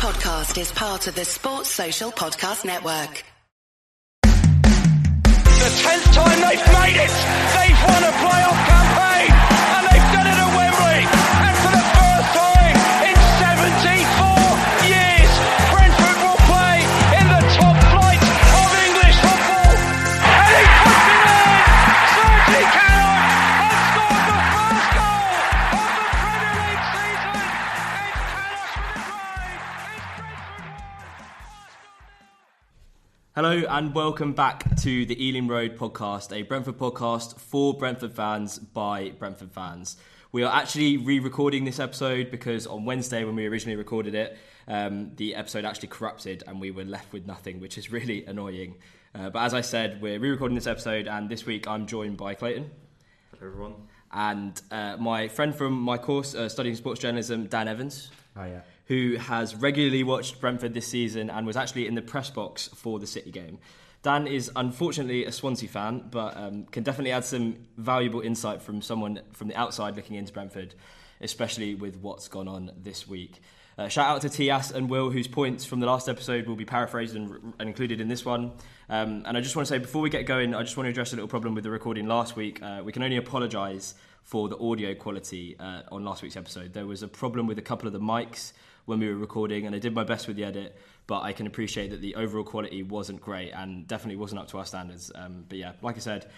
podcast is part of the Sports Social Podcast Network. The tenth time they've made it. They've won a playoff Hello and welcome back to the Ealing Road podcast, a Brentford podcast for Brentford fans by Brentford fans. We are actually re-recording this episode because on Wednesday when we originally recorded it, um, the episode actually corrupted and we were left with nothing, which is really annoying. Uh, but as I said, we're re-recording this episode, and this week I'm joined by Clayton Hello, everyone. and uh, my friend from my course uh, studying sports journalism, Dan Evans. Oh, yeah. Who has regularly watched Brentford this season and was actually in the press box for the City game. Dan is unfortunately a Swansea fan, but um, can definitely add some valuable insight from someone from the outside looking into Brentford, especially with what's gone on this week. Uh, shout out to Tias and Will, whose points from the last episode will be paraphrased and, and included in this one. Um, and I just want to say, before we get going, I just want to address a little problem with the recording last week. Uh, we can only apologise for the audio quality uh, on last week's episode. There was a problem with a couple of the mics when we were recording, and I did my best with the edit, but I can appreciate that the overall quality wasn't great and definitely wasn't up to our standards. Um, but yeah, like I said,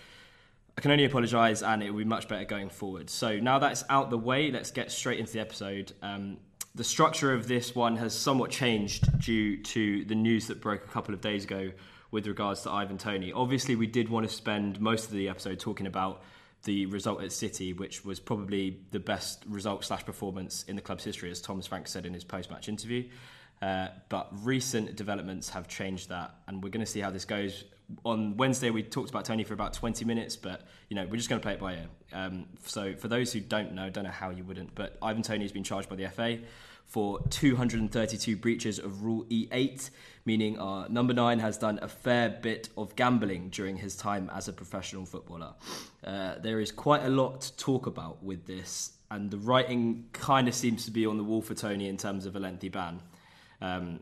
I can only apologise, and it will be much better going forward. So now that's out the way, let's get straight into the episode. Um, the structure of this one has somewhat changed due to the news that broke a couple of days ago with regards to Ivan Toney. Obviously, we did want to spend most of the episode talking about the result at City, which was probably the best result slash performance in the club's history, as Thomas Frank said in his post match interview. Uh, but recent developments have changed that, and we're going to see how this goes. On Wednesday, we talked about Toney for about 20 minutes, but you know we're just going to play it by ear. Um, so, for those who don't know, don't know how you wouldn't, but Ivan Toney has been charged by the FA for 232 breaches of Rule E8, meaning our number nine has done a fair bit of gambling during his time as a professional footballer. Uh, there is quite a lot to talk about with this, and the writing kind of seems to be on the wall for Toney in terms of a lengthy ban. Um,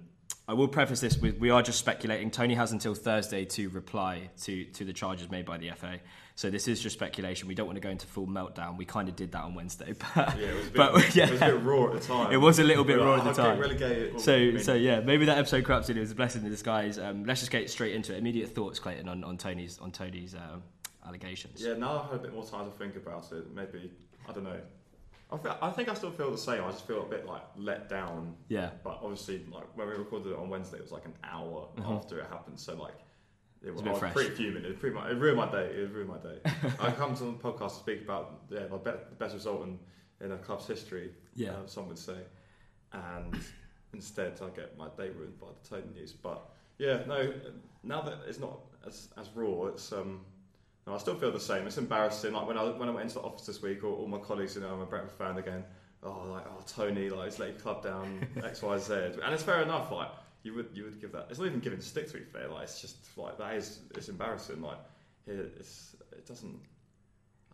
I will preface this with we are just speculating. Toney has until Thursday to reply to, to the charges made by the FA. So this is just speculation. We don't want to go into full meltdown. We kind of did that on Wednesday, but Yeah, it was a bit, but, yeah. was a bit raw at the time. It was a little bit raw like, at the time. Relegated. So, so yeah, maybe that episode corrupted. It was a blessing in disguise. Um, let's just get straight into it. Immediate thoughts, Clayton, on, on Toney's on Toney's um, allegations. Yeah, now I've had a bit more time to think about it. Maybe I don't know. I, fe- I think I still feel the same. I just feel a bit like let down. Yeah. But obviously, like when we recorded it on Wednesday, it was like an hour after it happened. So like, it was, a bit I was fresh. pretty fuming. It, pretty much, it ruined my day. It ruined my day. I come to the podcast to speak about yeah my be- the best result in, in a club's history. Yeah. uh, some would say, and instead I get my day ruined by the Toney news. But yeah, no. Now that it's not as as raw, it's um. No, I still feel the same. It's embarrassing. Like when I when I went into the office this week, all, all my colleagues, you know, I'm a Brentford fan again. Oh, like oh Toney, like he's let your club down X Y Z, and it's fair enough. Like you would you would give that. It's not even giving stick to be fair. Like it's just like that is it's embarrassing. Like it, it's it doesn't.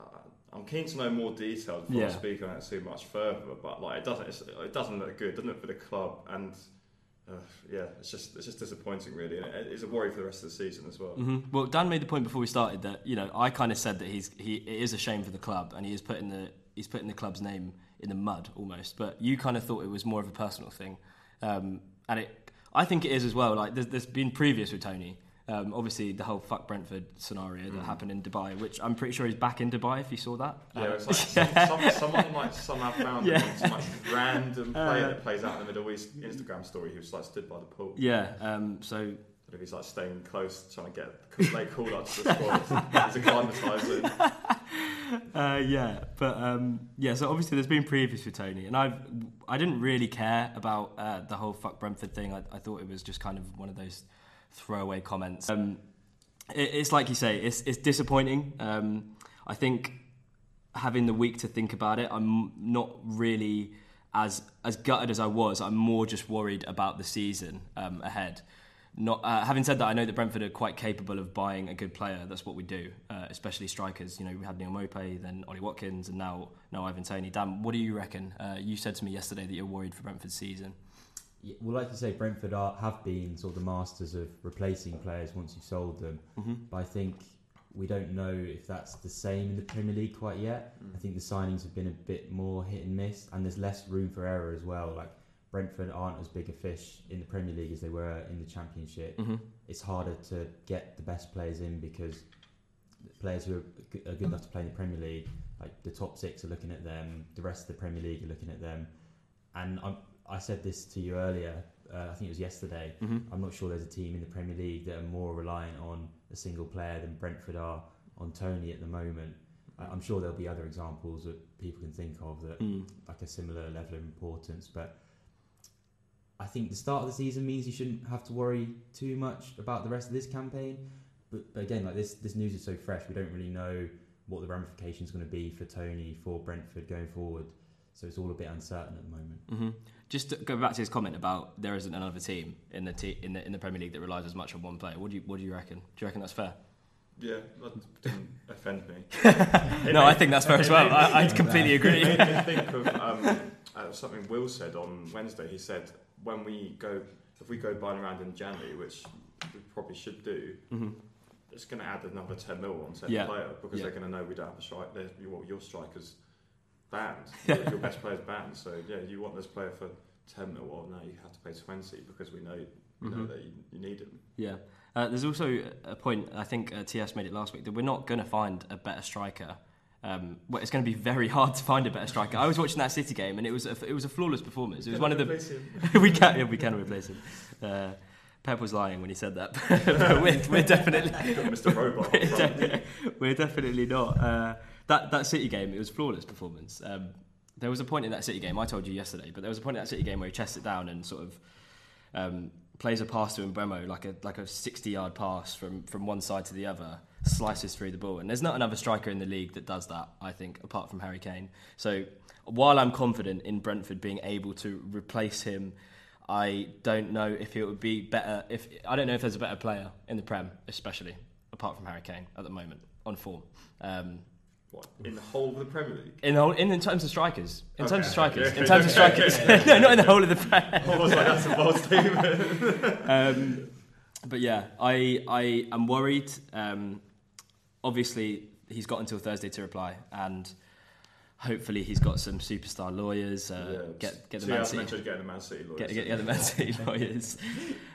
Uh, I'm keen to know more details before I speak on it too much further. But like it doesn't it's, it doesn't look good, doesn't it, for the club and. Uh, yeah, it's just it's just disappointing, really, and it, it's a worry for the rest of the season as well. hmm Well, Dan made the point before we started that you know I kind of said that he's he it is a shame for the club and he is putting the he's putting the club's name in the mud almost. But you kind of thought it was more of a personal thing, um, and it I think it is as well. Like there's, there's been previous with Toney. Um, obviously, the whole fuck Brentford scenario that happened in Dubai, which I'm pretty sure he's back in Dubai. If you saw that, Yeah, Uh, it's like some, some, someone like somehow found Yeah. some like random player Uh, that plays out in the Middle East Instagram story who's like stood by the pool. yeah. Um, so If he's like staying close, trying to get late call up to the squad. He's acclimatising. Uh, yeah, but um, yeah. So obviously, there's been previous with Toney, and I've I didn't really care about uh, the whole fuck Brentford thing. I, I thought it was just kind of one of those throwaway comments. Um, it, it's like you say, it's it's disappointing. Um, I think having the week to think about it, I'm not really as as gutted as I was. I'm more just worried about the season um, ahead. Not uh, having said that, I know that Brentford are quite capable of buying a good player. That's what we do, uh, especially strikers. You know, we had Neal Maupay, then Ollie Watkins, and now now Ivan Toney. Dan, what do you reckon? Uh, you said to me yesterday that you're worried for Brentford's season. Yeah, well, like you say, Brentford are, have been sort of the masters of replacing players once you've sold them. Mm-hmm. But I think we don't know if that's the same in the Premier League quite yet. I think the signings have been a bit more hit and miss, and there's less room for error as well. Like Brentford aren't as big a fish in the Premier League as they were in the Championship. Mm-hmm. It's harder to get the best players in because players who are good, are good enough to play in the Premier League, like the top six, are looking at them. The rest of the Premier League are looking at them. And I'm, I said this to you earlier. Uh, I think it was yesterday. Mm-hmm. I'm not sure there's a team in the Premier League that are more reliant on a single player than Brentford are on Toney at the moment. I'm sure there'll be other examples that people can think of that Mm. like a similar level of importance, but I think the start of the season means you shouldn't have to worry too much about the rest of this campaign. But, but again, like this, this news is so fresh, we don't really know what the ramifications are going to be for Toney for Brentford going forward. So it's all a bit uncertain at the moment. hmm Just to go back to his comment about there isn't another team in the te- in the in the Premier League that relies as much on one player. What do you what do you reckon? Do you reckon that's fair? Yeah, that didn't offend me. no, I think that's fair as well. I, I completely It agree. made me think of um, uh, something Will said on Wednesday. He said when we go, if we go buying around in January, which we probably should do, hmm it's going to add another 10 mil on to Yeah. player because Yeah. they're going to know we don't have a strike. Your, your striker's banned. Your, your best player's banned. So yeah, you want this player for 10 mil, or now you have to pay 20 because we know we know that you, you need him. Yeah. Uh, there's also a point, I think uh, TS made it last week, that we're not going to find a better striker. Um, well, it's going to be very hard to find a better striker. I was watching that City game and it was a, it was a flawless performance. It was one of the. Him. we can yeah, we can replace him. Uh, Pep was lying when he said that, but we're, we're definitely Mr. Robot. we're, de- we're definitely not. Uh, that that City game, it was a flawless performance. Um, there was a point in that City game I told you yesterday, but there was a point in that City game where he chests it down and sort of um, plays a pass to Mbeumo like a like a sixty yard pass from from one side to the other, slices through the ball, and there's not another striker in the league that does that. I think apart from Harry Kane. So while I'm confident in Brentford being able to replace him. I don't know if it would be better if I don't know if there's a better player in the Prem, especially apart from Harry Kane at the moment on form. Um, What, in the whole of the Premier League? in, the whole, in in terms of strikers, in Okay, terms of strikers, in terms of strikers, no, not in the whole of the Prem. I was like, that's a bold statement. um, but yeah, I I am worried. Um, obviously, he's got until Thursday to reply, and hopefully, he's got some superstar lawyers. Uh, Yeah, get get the Man yeah, City. getting the Man City lawyers. Get, get, get the Man City lawyers.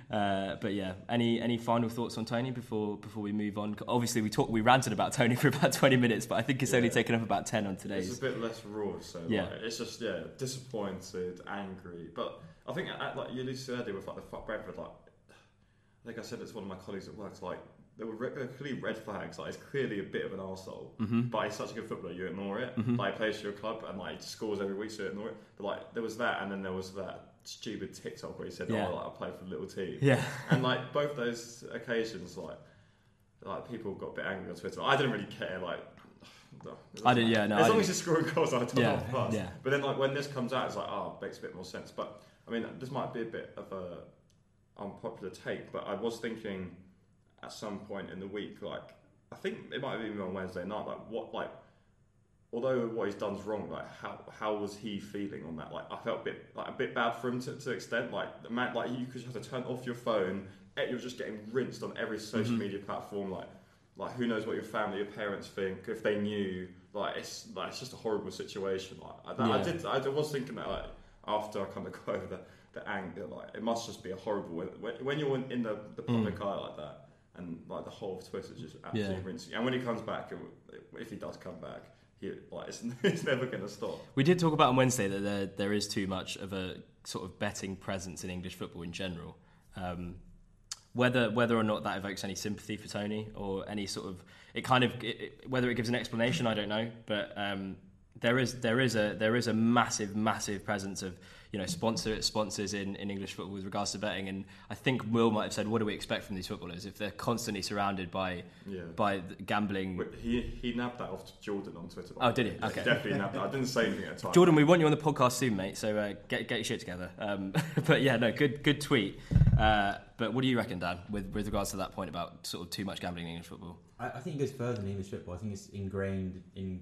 Uh, but yeah, any any final thoughts on Toney before before we move on? Obviously, we talked we ranted about Toney for about twenty minutes, but I think it's only taken up about ten on today. It's a bit less raw, so Yeah. like, it's just yeah, disappointed, angry. But I think like you said earlier with like the fuck Brentford, like I think I said it's one of my colleagues at work, like there were re- clearly red flags. Like it's clearly a bit of an arsehole, Mm-hmm. but he's such a good footballer, you ignore it. Mhm. Like he plays for your club and like he scores every week, so you ignore it. But like there was that, and then there was that stupid TikTok where he said, Yeah. "Oh, like, I play for a little team." Yeah, and like both those occasions, like like people got a bit angry on Twitter. I didn't really care. Like no, I did. Yeah, no. as I long did- as you're scoring goals, I don't Yeah, fuss. yeah. But then, like when this comes out, it's like, oh, it makes a bit more sense. But I mean, this might be a bit of a unpopular take, but I was thinking at some point in the week, like I think it might have been on Wednesday night, like what, like although what he's done's wrong, like how how was he feeling on that? Like I felt a bit like a bit bad for him to, to an extent. Like the man, like you could have to turn off your phone. You're just getting rinsed on every social Mhm. media platform. Like like who knows what your family, your parents think if they knew. Like it's like it's just a horrible situation. Like I, I Yeah. did, I was thinking that like after I kind of got over the, the anger, like it must just be a horrible when, when, you're in, in the, the public eye like that, and like the whole of Twitter just absolutely. Yeah. rinsing. And when he comes back, if he does come back, he like it's, it's never going to stop. we did talk about on Wednesday that there there is too much of a sort of betting presence in English football in general. Um, whether whether or not that evokes any sympathy for Toney or any sort of it kind of it, it- whether it gives an explanation, I don't know. But um, there is there is a there is a massive massive presence of you know sponsor sponsors in, in English football with regards to betting, and I think Will might have said, what do we expect from these footballers if they're constantly surrounded by Yeah. by gambling? But he he nabbed that off to Jordan on Twitter. Oh, did he? Yeah, Okay. definitely nabbed that. I didn't say anything at the time. Jordan, we want you on the podcast soon, mate. So uh, get get your shit together. Um, but yeah, no, good good tweet. Uh, but what do you reckon, Dan, with with regards to that point about sort of too much gambling in English football? I, I think it goes further than English football. I think it's ingrained in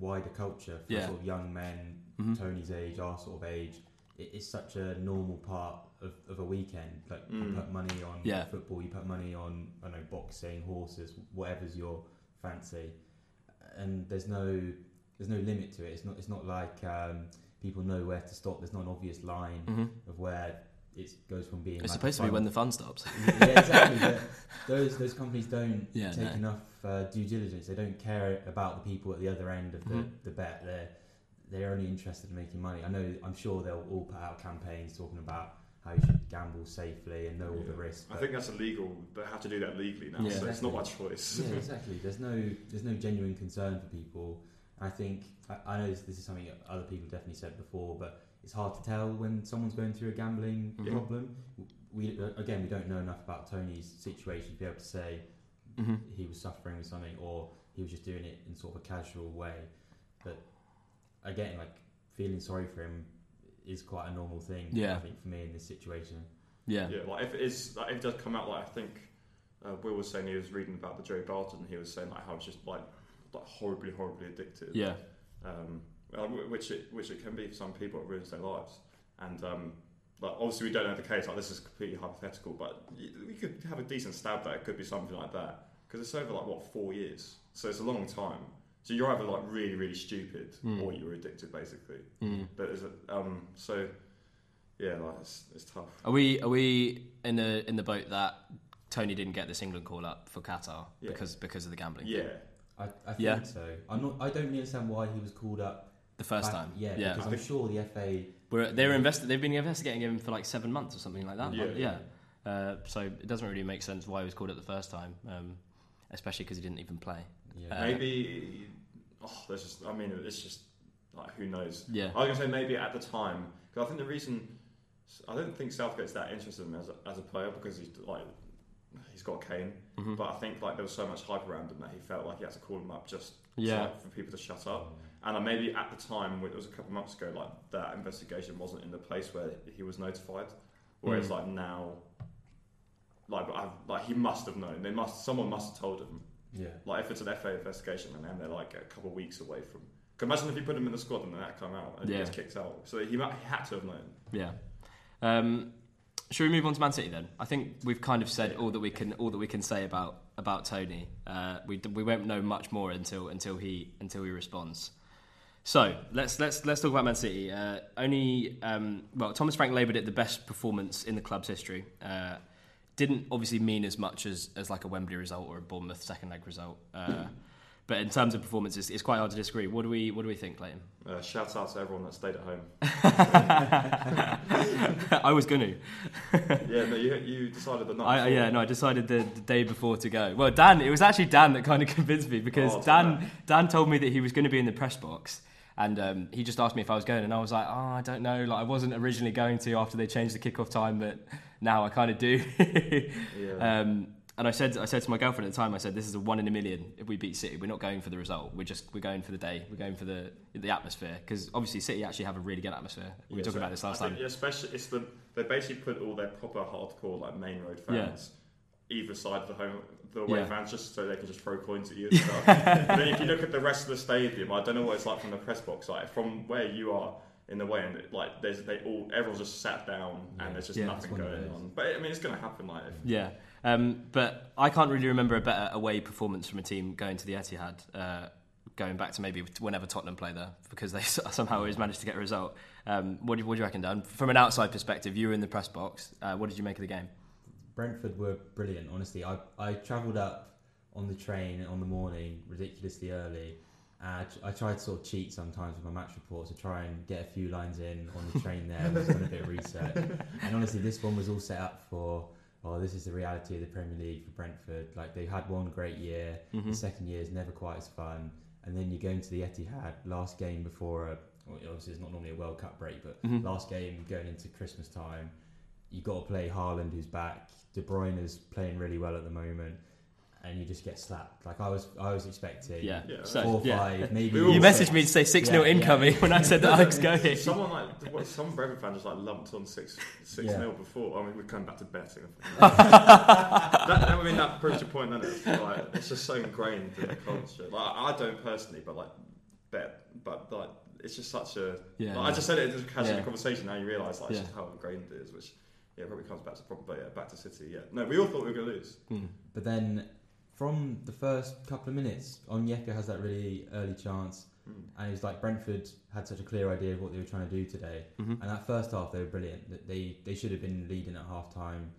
wider culture for Yeah. sort of young men, Mhm. Toney's age, our sort of age. It, it's such a normal part of, of a weekend. Like you Mm. put money on Yeah. football, you put money on I don't know boxing, horses, whatever's your fancy, and there's no there's no limit to it. It's not it's not like um, people know where to stop. There's not an obvious line Mhm. of where it goes from being. It's like supposed to be when the fun stops. yeah, exactly. But those those companies don't Yeah, take no. enough uh, due diligence. They don't care about the people at the other end of the, Mhm. the bet. They're they're only interested in making money. I know. I'm sure they'll all put out campaigns talking about how you should gamble safely and know all the risks. I think that's illegal. They have to do that legally now, Yeah. so it's not my choice. yeah, exactly. There's no there's no genuine concern for people. I think I, I know this, this is something other people definitely said before, but it's hard to tell when someone's going through a gambling Mhm. problem. We again we don't know enough about Toney's situation to be able to say hmm he was suffering with something or he was just doing it in sort of a casual way. But again, like feeling sorry for him is quite a normal thing. Yeah. I think for me in this situation. Yeah. Yeah, like if it is, like if it does come out, like I think uh, Will was saying he was reading about the Joe Barton, he was saying like how it's just like like horribly, horribly addicted. Yeah. Um, well, which it which it can be for some people, it ruins their lives. And um, like obviously we don't know the case. Like this is completely hypothetical, but y- we could have a decent stab that it could be something like that because it's over like what four years, so it's a long time. So you're either like really, really stupid Mm. or you're addicted, basically. Mm. But is it um so? Yeah, like it's, it's tough. Are we are we in the in the boat that Toney didn't get this England call up for Qatar Yeah. because because of the gambling? Yeah, I, I think Yeah. so. I'm not. I don't understand why he was called up The first back- time. Yeah, Yeah. because I I'm sure the FA. We're, they were investi- They've been investigating him for like seven months or something like that. Yeah. yeah. Uh, so it doesn't really make sense why he was called up the first time, um, especially because he didn't even play. Yeah, maybe. Oh, there's just. I mean, it's just like who knows. Yeah. I was gonna say maybe at the time because I think the reason I don't think Southgate's that interested in him as a, as a player because he's like he's got Kane, Mhm. but I think like there was so much hype around him that he felt like he had to call him up just Yeah. like, for people to shut up. And uh, maybe at the time, it was a couple of months ago, like that investigation wasn't in the place where he was notified. Whereas Mm. like now, like I've, like he must have known. They must someone must have told him. Yeah. Like if it's an FA investigation and then they're like a couple of weeks away from. 'cause Imagine if you put him in the squad and then that come out and Yeah. he gets kicked out. So he, mu- he had to have known. Yeah. Um, should we move on to Man City then? I think we've kind of said all that we can all that we can say about about Toney. Uh, we we won't know much more until until he until he responds. So let's let's let's talk about Man City. Uh, only um, well, Thomas Frank labelled it the best performance in the club's history. Uh, didn't obviously mean as much as, as like a Wembley result or a Bournemouth second leg result. Uh, but in terms of performance, it's, it's quite hard to disagree. What do we what do we think, Clayton? Uh, shout out to everyone that stayed at home. I was going to. yeah, no, you, you decided the night. I, before. yeah, no, I decided the, the day before to go. Well, Dan, it was actually Dan that kind of convinced me because Oh, Dan Dan told me that he was going to be in the press box, and um, he just asked me if I was going, and I was like, oh, I don't know. Like, I wasn't originally going to after they changed the kickoff time, but now I kind of do. Yeah. um, and I said, I said to my girlfriend at the time, I said, this is a one in a million. If we beat City, we're not going for the result. We're just we're going for the day. We're going for the the atmosphere because obviously City actually have a really good atmosphere. We were Yeah, talking so about this last time. Especially, it's the they basically put all their proper hardcore like main road Yeah. Either side of the home the away Yeah. fans just so they can just throw coins at you and stuff. but then if you look at the rest of the stadium, I don't know what it's like from the press box. Like from where you are in the way, and like there's they all everyone's just sat down Yeah. and there's just Yeah, nothing it's one of going on. But I mean, it's going to happen. Like if, Yeah, um, but I can't really remember a better away performance from a team going to the Etihad, uh, going back to maybe whenever Tottenham play there, because they somehow always managed to get a result. Um, what, do you, what do you reckon, Dan? From an outside perspective, you were in the press box. Uh, what did you make of the game? Brentford were brilliant. Honestly, I I travelled up on the train on the morning ridiculously early. Uh, I tried to sort of cheat sometimes with my match reports to try and get a few lines in on the train there. I've done a bit of research, and honestly, this one was all set up for. Oh, this is the reality of the Premier League for Brentford. Like they had one great year, Mhm. the second year is never quite as fun, and then you go into the Etihad last game before a. Well, obviously, it's not normally a World Cup break, but Mhm. last game going into Christmas time, you got to play Haaland, who's back. De Bruyne is playing really well at the moment, and you just get slapped. Like I was, I was expecting Yeah, Yeah. so four, yeah. five, maybe. You Well, messaged me to say six 0 Yeah, yeah. incoming when I said that I was going. someone like what, some Brentford fan just like lumped on six six Yeah. nil before. I mean, we're coming back to betting. that, I mean, that proves your point, doesn't it? Like, it's just so ingrained in the culture. Like, I don't personally, but like bet, but like it's just such a. Yeah, like, I just said it just casually in Yeah. conversation. Now you realise like Yeah. just how ingrained it is, which yeah probably comes back to probably yeah, back to City. Yeah, no, we all thought we were going to lose. Mm. But then from the first couple of minutes, Onyeka has that really early chance, Mm. and it's like Brentford had such a clear idea of what they were trying to do today. Mhm. And that first half, they were brilliant. That They they should have been leading at half time.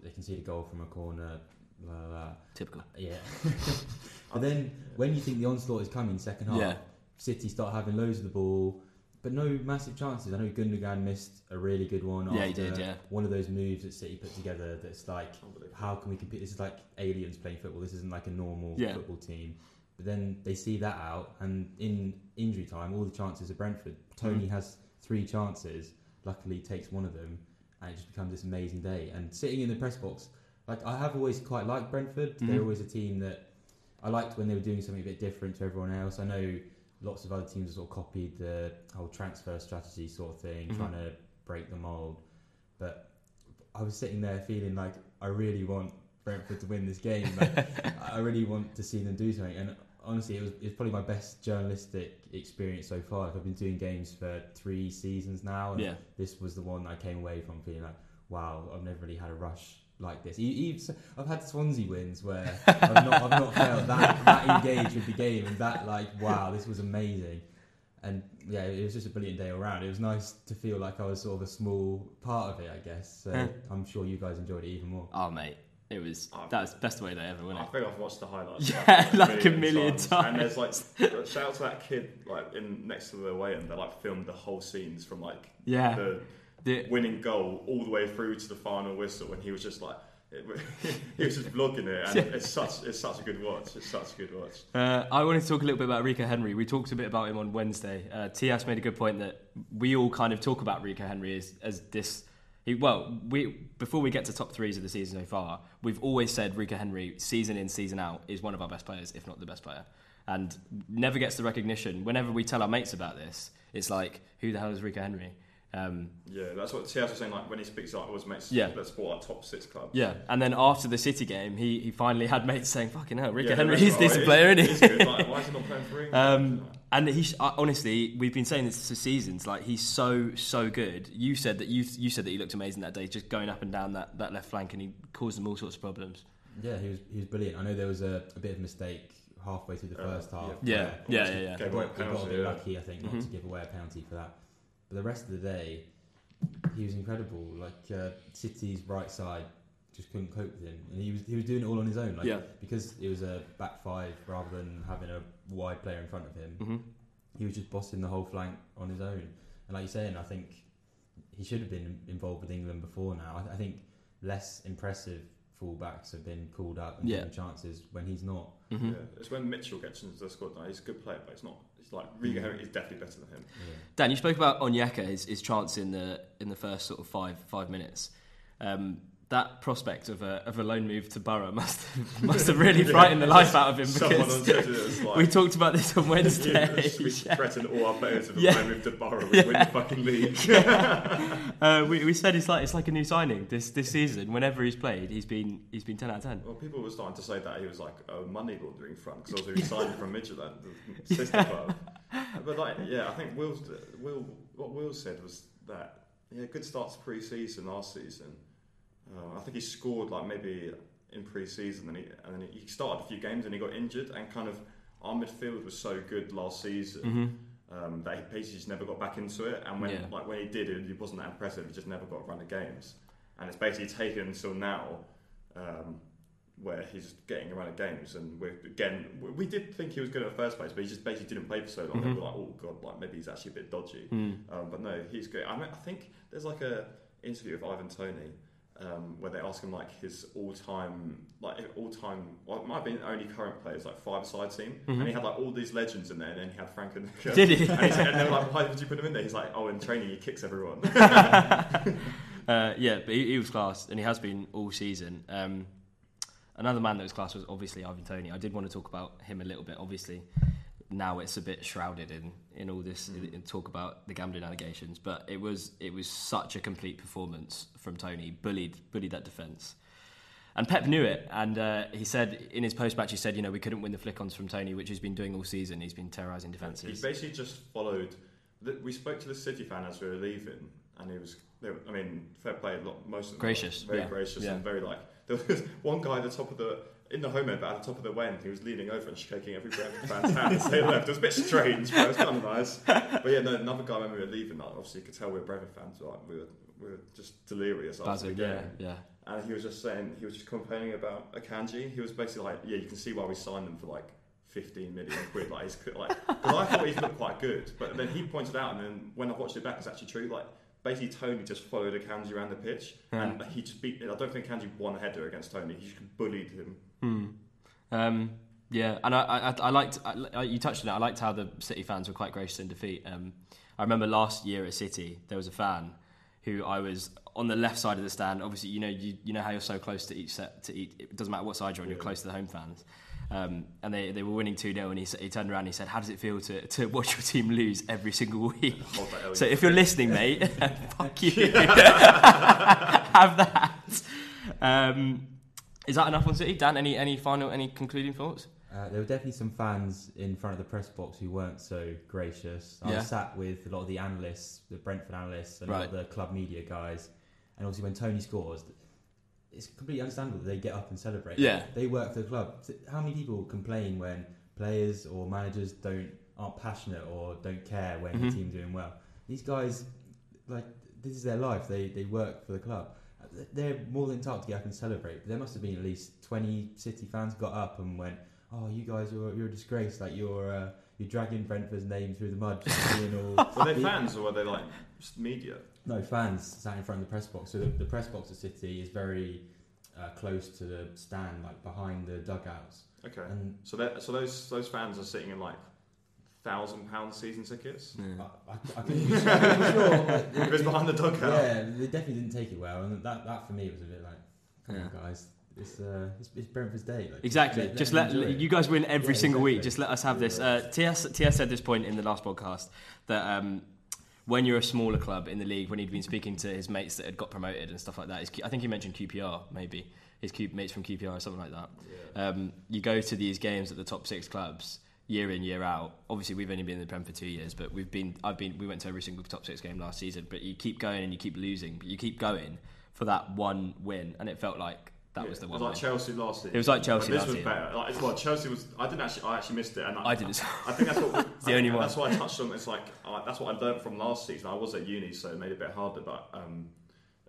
They conceded a goal from a corner. La, la, la. Typical. Yeah. but then when you think the onslaught is coming, second half, Yeah. City start having loads of the ball, but no massive chances. I know Gundogan missed a really good one. Yeah, he after did, yeah. One of those moves that City put together that's like, how can we compete? This is like aliens playing football. This isn't like a normal Yeah. football team. But then they see that out, and in injury time, all the chances are Brentford. Toney Mm. has three chances. Luckily, takes one of them, and it just becomes this amazing day. And sitting in the press box, like I have always quite liked Brentford. Mhm. They're always a team that I liked when they were doing something a bit different to everyone else. I know lots of other teams have sort of copied the whole transfer strategy sort of thing, Mhm. trying to break the mold. But I was sitting there feeling like I really want Brentford to win this game. Like, I really want to see them do something. And honestly, it was, it was probably my best journalistic experience so far. Like, I've been doing games for three seasons now, and Yeah. this was the one I came away from feeling like, wow, I've never really had a rush like this. Even, I've had Swansea wins where I've not, I've not felt that, that engaged with the game and that like, wow, this was amazing. And yeah, it was just a brilliant day all round. It was nice to feel like I was sort of a small part of it, I guess. So Yeah. I'm sure you guys enjoyed it even more. Oh mate, it was that was the best way day ever, wasn't I it? think I've watched the highlights. Yeah, like a million And times. And there's like shout out to that kid like in next to the way and They like filmed the whole scenes from like Yeah. the The- winning goal all the way through to the final whistle, and he was just like. He was just vlogging it, and it's such it's such a good watch. It's such a good watch. Uh, I wanted to talk a little bit about Rico Henry. We talked a bit about him on Wednesday. Uh, Tias made a good point that we all kind of talk about Rico Henry as, as this. He, well, we before we get to top threes of the season so far, we've always said Rico Henry, season in, season out, is one of our best players, if not the best player, and never gets the recognition. Whenever we tell our mates about this, it's like, who the hell is Rico Henry? Um, Yeah, that's what Tias was saying. Like when he speaks, like always makes Yeah. let's support our top six club. yeah, and then after the City game, he, he finally had mates saying, "Fucking hell, Rico Yeah, Henry, that's he's right. a decent He- player, isn't he?" good. Like, why is he not playing for England? Um, and he, uh, honestly, we've been saying this for seasons. Like he's so so good. You said that you you said that he looked amazing that day, just going up and down that, that left flank, and he caused them all sorts of problems. Yeah, he was he was brilliant. I know there was a, a bit of mistake halfway through the Uh, first half. Yeah, where yeah, yeah, yeah. He Gave away a got, he got a bit lucky, I think, not to Mhm. give away a penalty for that. But the rest of the day, he was incredible. Like uh, City's right side just couldn't cope with him, and he was he was doing it all on his own. Like, Yeah. because it was a back five rather than having a wide player in front of him. hmm He was just bossing the whole flank on his own. And like you're saying, I think he should have been involved with England before now. I, I think less impressive fullbacks have been called up and Yeah. given chances when he's not. hmm Yeah, it's when Mitchell gets into the squad now. He's a good player, but he's not. He's like Rico Henry is definitely better than him. Yeah. Dan, you spoke about Onyeka, his, his chance in the in the first sort of five five minutes. Um, that prospect of a of a loan move to Borough must have, must have really Yeah. frightened the life out of him Someone on because Twitter was like, we talked about this on Wednesday. we threatened all our players if Yeah. we move to Borough, we win the fucking league. uh, we, we said it's like it's like a new signing this this season. Whenever he's played, he's been he's been ten out of ten. well, people were starting to say that he was like a money laundering front because obviously he signed from Midtjylland, the sister club. But like, yeah, I think Will's, Will, what Will said was that yeah, good start to pre-season last season. Uh, I think he scored like maybe in pre-season, and he and then he started a few games and he got injured, and kind of our midfield was so good last season. Mm-hmm. um, that he basically just never got back into it. And when Yeah. like when he did it, it wasn't that impressive. He just never got a run of games, and it's basically taken until now um, where he's getting a run of games. And we're again, we- we did think he was good at the first place, but he just basically didn't play for so long. Mhm. we were like, oh god, like maybe he's actually a bit dodgy. Mm. Um, but no, he's great. I, mean, I think there's like a interview with Ivan Toney. Um, where they ask him like his all-time, like all-time, well, it might have been only current players, like five-side team, and he had like all these legends in there, and then he had Frank and Did he? and, and they were like, why did you put him in there? He's like, oh, in training he kicks everyone. Uh, yeah, but he, he was class, and he has been all season. Um, another man that was class was obviously Ivan Toney. I did want to talk about him a little bit. Obviously, now it's a bit shrouded in, in all this in, in talk about the gambling allegations, but it was it was such a complete performance from Toney. Bullied bullied that defence. And Pep knew it, and uh, he said in his post-match, he said, you know, we couldn't win the flick-ons from Toney, which he's been doing all season. He's been terrorising defences. he basically just followed th- we spoke to the City fan as we were leaving, and he was. Were, I mean, fair play. A lot, most of them were Gracious, very yeah, gracious, yeah. and very like. There was one guy at the top of the in the home end, but at the top of the end, he was leaning over and shaking every Brentford fan's hand as they left. It was a bit strange, but it was kind of nice. But yeah, no, another guy when we were leaving, like, obviously you could tell we were Brentford fans. Like, we were we were just delirious after the game. yeah, yeah. And he was just saying, he was just complaining about Akanji. He was basically like, yeah, you can see why we signed them for like 15 million quid. Like, he's like, because I thought he looked quite good, but then he pointed out, and then when I watched it back, it's actually true. Like, basically, Toney just followed Akanji around the pitch, hmm. and he just beat. I don't think Akanji won a header against Toney. He just bullied him. Um, yeah, and I, I, I liked. I, you touched on it. I liked how the City fans were quite gracious in defeat. Um, I remember last year at City, there was a fan who I was on the left side of the stand. Obviously, you know, you, you know how you're so close to each set. To each, it doesn't matter what side you're on. You're close to the home fans. Um, and they, they were winning 2 0, and he, he turned around and he said, How does it feel to, to watch your team lose every single week? Hold that L, So if you're listening, mate, fuck you. Have that. Um, is that enough on City? Dan, any, any final, any concluding thoughts? Uh, there were definitely some fans in front of the press box who weren't so gracious. I Yeah. sat with a lot of the analysts, the Brentford analysts, and a lot of the club media guys. And obviously, when Toney scores, it's completely understandable that they get up and celebrate. Yeah. they work for the club. How many people complain when players or managers don't aren't passionate or don't care when Mhm. the team's doing well? These guys, like, this is their life. They they work for the club. They're more than entitled to get up and celebrate. But there must have been at least twenty City fans got up and went, "Oh, you guys, you're you're a disgrace. Like you're uh, you're dragging Brentford's name through the mud." just being all Were they fans or were they like just media? no fans sat in front of the press box. So the, the press box at City is very uh, close to the stand, like behind the dugouts. Okay. And So that so those those fans are sitting in like thousand pound season tickets. I, I, I couldn't be sure. I couldn't sure but If it's behind the dugout. yeah, they definitely didn't take it well, and that that for me was a bit like, come Yeah. on, guys, it's uh, it's, it's Brentford's day. Like, Exactly. let- just them let, you guys win every Yeah, single week. Just let us have this. Uh, TS TS said this point in the last podcast that um, when you're a smaller club in the league, when he'd been speaking to his mates that had got promoted and stuff like that, his, Q- I think he mentioned QPR maybe his Q, mates from QPR or something like that. Um, you go to these games at the top six clubs year in year out. Obviously, we've only been in the Prem for two years, but we've been. I've been. We went to every single top six game last season. But you keep going and you keep losing, but you keep going for that one win, and it felt like that Yeah, was the one. it was like win. Chelsea last season. It was like Chelsea But this last was year. better. Like, it's well, Chelsea was. I didn't actually. I actually missed it, and I, I did as well. I think that's what. It's the I only one. That's why I touched on. It's like that's what I learned from last season. I was at uni, so it made it a bit harder. But um,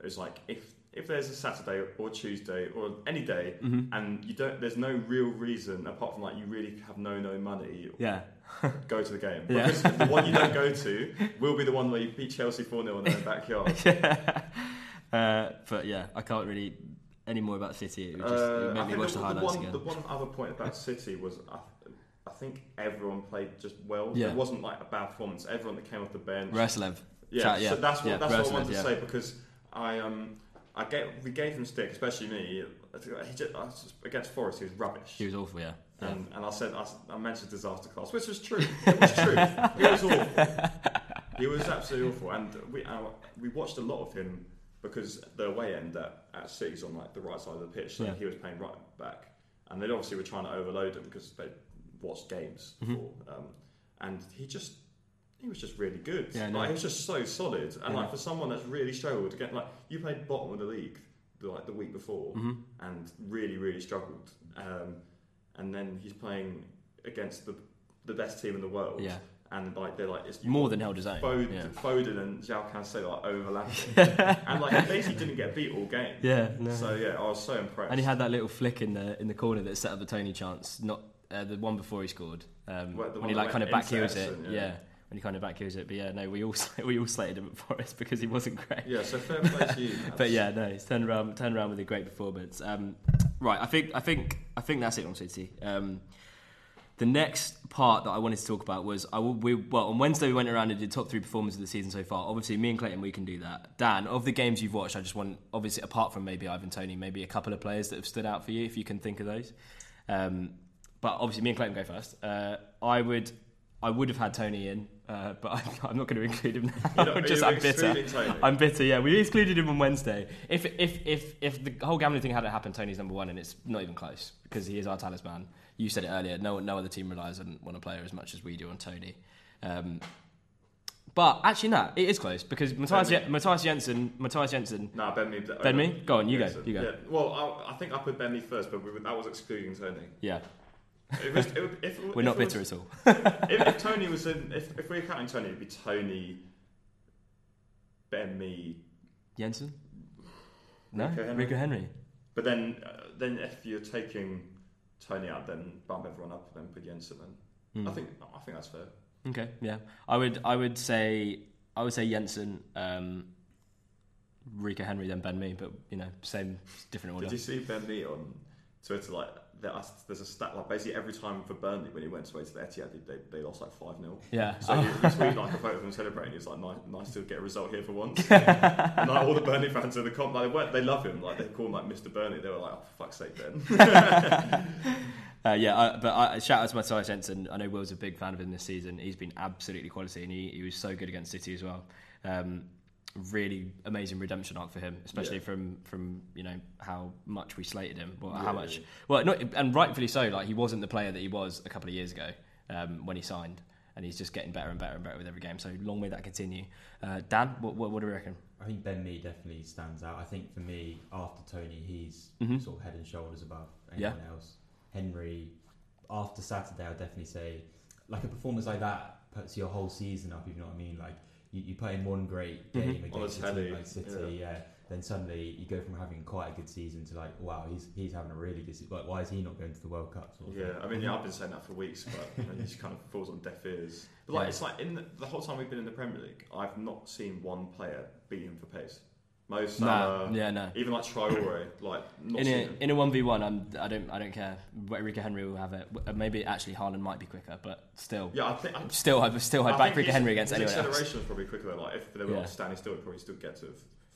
it was like if if there's a Saturday or Tuesday or any day, Mm-hmm. and you don't, there's no real reason apart from like you really have no no money. Yeah. Go to the game Yeah. because the one you don't go to will be the one where you beat Chelsea four 0 in their backyard. uh, but yeah, I can't really any more about City. It, just, it Uh, made me watch the, the, highlights one, again. the one other point about City was I, I think everyone played just well. Yeah. It wasn't like a bad performance. Everyone that came off the bench. Roerslev. yeah, Chat, yeah. So that's what yeah, that's what I wanted to yeah. say because I um I gave we gave him stick, especially me. He just, against Forest, he was rubbish. He was awful, yeah. yeah. And, and I said I mentioned disaster class, which was true. It was true. he was awful. He was absolutely awful, and we uh, we watched a lot of him because the away end at, at City's on like the right side of the pitch, so Yeah. he was playing right back, and they obviously were trying to overload him because they watched games Mm-hmm. before, um, and he just. He was just really good. Yeah, I like, he was just so solid, and Yeah. like for someone that's really struggled to get like you played bottom of the league the, like the week before, Mm-hmm. and really really struggled, um, and then he's playing against the the best team in the world, Yeah. and like they're like it's More than held his own. Foden, Yeah. Foden and João Cancelo like overlapping, and like he basically didn't get beat all game. Yeah, no. So yeah, I was so impressed. and he had that little flick in the in the corner that set up the Tony chance, not uh, the one before he scored. Um, Well, when he like kind of back heels it, yeah. yeah. When he kind of back heels it, but yeah, no, we all we all slated him at Forest because he wasn't great. yeah, so fair play to you. But yeah, no, he's turned around, turned around with a great performance. Um, right, I think, I think, I think that's it on City. Um, the next part that I wanted to talk about was I will, we well on Wednesday we went around and did top three performers of the season so far. Obviously, me and Clayton we can do that. Dan, of the games you've watched, I just want obviously apart from maybe Ivan Toney, maybe a couple of players that have stood out for you if you can think of those. Um, but obviously, me and Clayton go first. Uh, I would, I would have had Toney in, uh, but I'm, I'm not going to include him now. You're not- just I'm bitter. Toney? I'm bitter. Yeah, we excluded him on Wednesday. If if if if the whole gambling thing hadn't happened, Toney's number one, and it's not even close because he is our talisman. You said it earlier. No no other team relies on, on a player as much as we do on Toney. Um, But actually, no, it is close because Matthias, Ben Matthias Jensen, Matthias Jensen. No, Ben Mee. Ben Mee? Go on, you go, you go. Yeah. Well, I, I think I put Ben Mee first, but we, were- that was excluding Toney. Yeah, was, it, if, we're not it was- bitter at all. if, if Toney was in, if, if we were counting Toney, it'd be Toney, Ben Mee, Jensen? No, Rico Henry. Rico Henry. But then, uh, then if you're taking Toney out, then bump everyone up, and then put Jensen in. Hmm. I think I think that's fair. Okay, yeah, I would, I would say, I would say Jensen, um, Rico Henry, then Ben Mee, but you know, same, different order. Did you see Ben Mee on Twitter? Like, there's a stat like basically every time for Burnley when he went away to the Etihad, they, they, lost like five 0 Yeah. So he, he tweeted like a photo of them celebrating. He's like, nice, nice to get a result here for once. and like all the Burnley fans in the comp, like, they, they love him. Like they call him like Mr. Burnley. They were like, oh, for fuck's sake, Ben. Uh, yeah, I, but I, shout out to Matthias Jensen. I know Will's a big fan of him this season. He's been absolutely quality, and he, he was so good against City as well. Um, really amazing redemption arc for him, especially Yeah. from from you know how much we slated him, well, Yeah, how much, yeah. well, not, and rightfully so. Like he wasn't the player that he was a couple of years ago um, when he signed, and he's just getting better and better and better with every game. So long may that continue. Uh, Dan, what, what, what do we reckon? I think Ben Mee definitely stands out. I think for me, after Toney, he's Mhm. sort of head and shoulders above Yeah. anyone else. Henry, after Saturday, I'd definitely say, like a performance like that puts your whole season up. If you know what I mean, like you, you put in one great Mhm. game On against the a team like City, yeah. Then suddenly you go from having quite a good season to like, wow, he's he's having a really good. season. Like, why is he not going to the World Cup? Sort of Yeah, thing. I mean, yeah, I've been saying that for weeks, but you know, it just kind of falls on deaf ears. But like, Yeah. it's like in the, the whole time we've been in the Premier League, I've not seen one player beat him for pace. Mo Salah, yeah, no. even like Traore, like not In a in a one v one, I'm I don't I don't care. Rico Henry will have it. Maybe actually Haaland might be quicker, but still, Yeah, I think. I, still I still I'd I back Rico Henry against his anyone else. acceleration was probably quicker though. Like if they were Yeah. like standing still, he'd probably still get to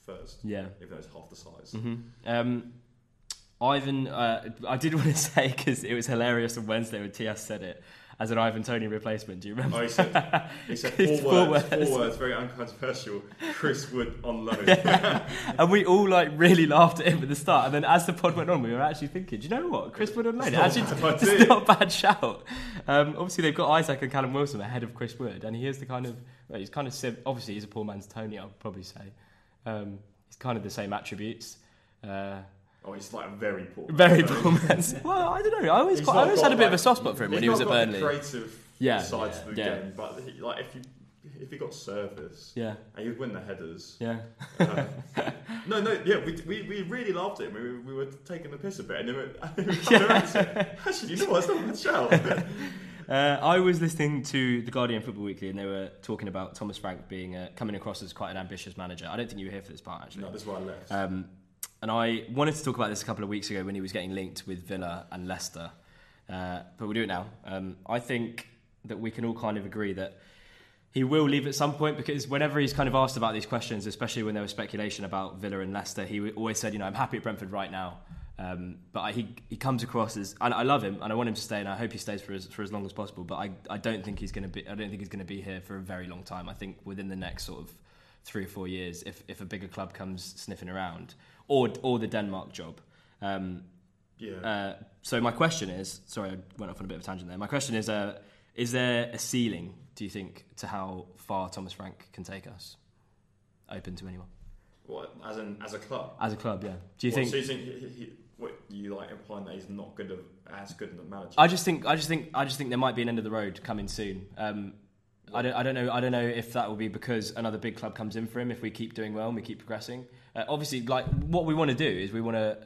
first, Yeah. even though it's half the size. hmm Um, Ivan, uh, I did want to say because it was hilarious on Wednesday when TS said it as an Ivan Toney replacement. Do you remember? Oh, he said, he said four, four words, words. four words, very uncontroversial. Chris Wood on loan. and we all like really laughed at him at the start, and then as the pod went on, we were actually thinking, do you know what? Chris Wood on loan. It's not Actually, a bad it's not a bad shout. Um, obviously, they've got Isak and Callum Wilson ahead of Chris Wood, and he is the kind of well, he's kind of sim- obviously he's a poor man's Toney. I'd probably say um, he's kind of the same attributes. Uh, oh, he's like a very poor. very poor man's. Well, I don't know. I always, quite, I always got, had a bit of a soft spot for him when he was at Burnley. Creative Yeah. side to the Yeah. game, but he, like if you if he got service Yeah, and he'd win the headers. yeah. uh, no, no, yeah, we, we, we really loved him. We, were- we were taking the piss a bit, and then we, we come around and said, actually, you know what? It's not a shout. Uh, I was listening to the Guardian Football Weekly, and they were talking about Thomas Frank being uh, coming across as quite an ambitious manager. I don't think you were here for this part, actually. no, this is why I left. Um, and I wanted to talk about this a couple of weeks ago when he was getting linked with Villa and Leicester, uh, but we'll do it now. Um, I think that we can all kind of agree that he will leave at some point because whenever he's kind of asked about these questions, especially when there was speculation about Villa and Leicester, he always said, you know, I'm happy at Brentford right now. Um, but I, he he comes across as, and I love him, and I want him to stay, and I hope he stays for as for as long as possible. But I, I don't think he's to be I don't think he's going to be here for a very long time. I think within the next sort of three or four years, if if a bigger club comes sniffing around, or or the Denmark job. Um, yeah. uh, so my question is, sorry, I went off on a bit of a tangent there. My question is, uh, is there a ceiling? Do you think to how far Thomas Frank can take us? Open to anyone what, as, an as a club? as a club, yeah. Do you What, think? So you think he, he, he, what, you like implying that he's not good of, as good a manager? I just think, I just think, I just think there might be an end of the road coming soon. Um, I don't, I don't know, I don't know if that will be because another big club comes in for him if we keep doing well and we keep progressing. Uh, obviously, like what we want to do is we want to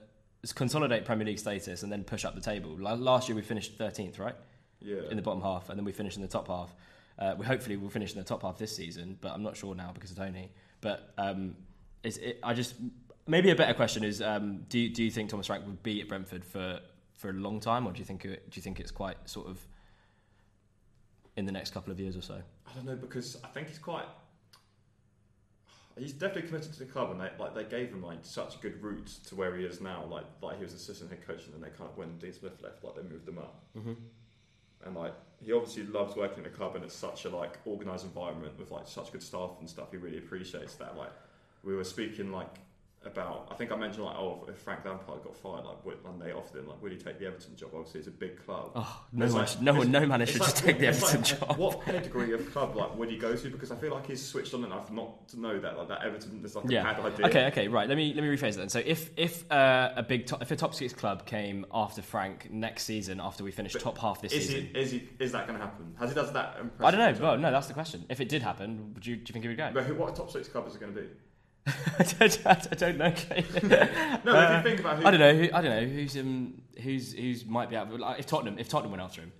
consolidate Premier League status and then push up the table. Like, last year we finished 13th, right? yeah. in the bottom half, and then we finish in the top half. Uh, we hopefully will finish in the top half this season, but I'm not sure now because of Toney. But um, is it, I just maybe a better question is: um, Do you, do you think Thomas Frank would be at Brentford for, for a long time, or do you think it, do you think it's quite sort of in the next couple of years or so? I don't know because I think he's quite. He's definitely committed to the club, and they like they gave him like such a good route to where he is now. Like like he was assistant head coach, and then they kind of when Dean Smith left, like they moved him up. Mm-hmm. And like he obviously loves working at the club, and it's such a like organised environment with like such good staff and stuff. He really appreciates that. Like we were speaking like about. I think I mentioned like, oh, if Frank Lampard got fired, like, would, and they offered him, like, would he take the Everton job? Obviously, it's a big club. Oh, no one, like- no one, no manager should like, just take the Everton like, job. What pedigree of club like would he go to? Because I feel like he's switched on enough not to know that like that Everton is like a Yeah. bad idea. Okay. Okay. Right. Let me let me rephrase it then. So if if uh, a big top, if a top six club came after Frank next season after we finish top half this Is season, he, is he is that going to happen? Has he does that? I don't know. Well, no, that's the question. If it did happen, would you do you think he would go? But who, what top six club is it going to be? I don't, I don't know. No, Uh, if you think about who, I don't know. Who, I don't know who's um who's who's might be out. Like, if Tottenham if Tottenham went after him,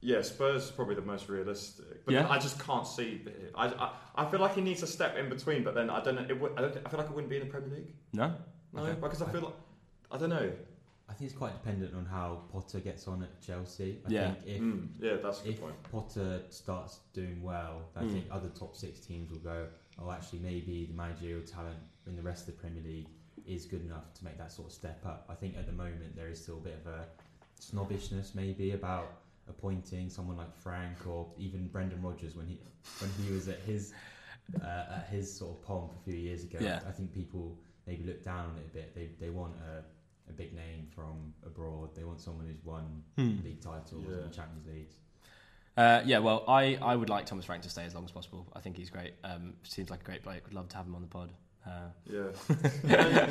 Yeah, Spurs is probably the most realistic. But Yeah. I just can't see. I, I I feel like he needs a step in between. But then I don't know. It would, I, don't, I feel like it wouldn't be in the Premier League. no. No, Okay. because I feel like I don't know. I think it's quite dependent on how Potter gets on at Chelsea. I Yeah. think if Mm, yeah, that's a good if point. Potter starts doing well, I Mm. think other top six teams will go, oh, actually, maybe the managerial talent in the rest of the Premier League is good enough to make that sort of step up. I think at the moment there is still a bit of a snobbishness, maybe, about appointing someone like Frank or even Brendan Rodgers when he when he was at his uh, at his sort of pomp a few years ago. Yeah. I think people maybe look down on it a bit. They they want a, a big name from abroad. They want someone who's won Hmm. league titles Yeah. and Champions Leagues. Uh, yeah, well, I, I would like Thomas Frank to stay as long as possible. I think he's great. Um, seems like a great bloke. Would love to have him on the pod. Uh, Yeah, I think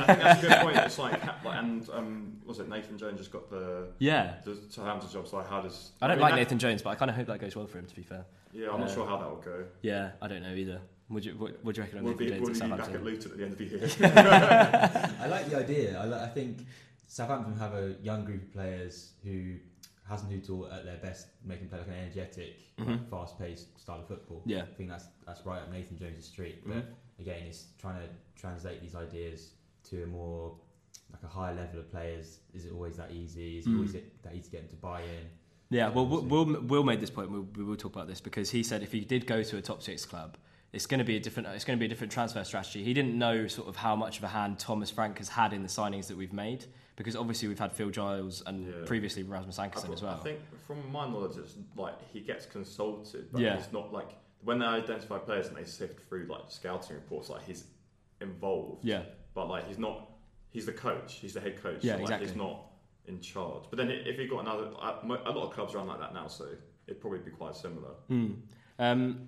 that's a good point. It's like, like and um, was it Nathan Jones just got the yeah, the Southampton job? So like, how does I don't mean, like Nathan Jones, but I kind of hope that goes well for him. To be fair, Yeah, I'm not Uh, sure how that will go. yeah, I don't know either. Would you what, what do you reckon on Will Nathan be, Jones will be back at Luton at the end of the year? I like the idea. I, li- I think Southampton have a young group of players who hasn't who to at their best, making play like an energetic, Mhm. fast-paced style of football. Yeah. I think that's that's right up Nathan Jones' street. But Mhm. again, it's trying to translate these ideas to a more like a higher level of players. Is it always that easy? Is it Mm. always that easy to get them to buy in? Yeah, well, We'll Will, see. Will, Will made this point. We'll, we will talk about this because he said if he did go to a top six club, it's going to be a different. It's going to be a different transfer strategy. He didn't know sort of how much of a hand Thomas Frank has had in the signings that we've made because obviously we've had Phil Giles and Yeah. previously Rasmus I, Ankersen as well. I think from my knowledge, it's like he gets consulted, but Yeah. he's not like when they identify players and they sift through like scouting reports, like he's involved. yeah, but like he's not. He's the coach. He's the head coach. Yeah, so, like, exactly. He's not in charge. But then if he got another, a lot of clubs run like that now, so it'd probably be quite similar. Mm. Um,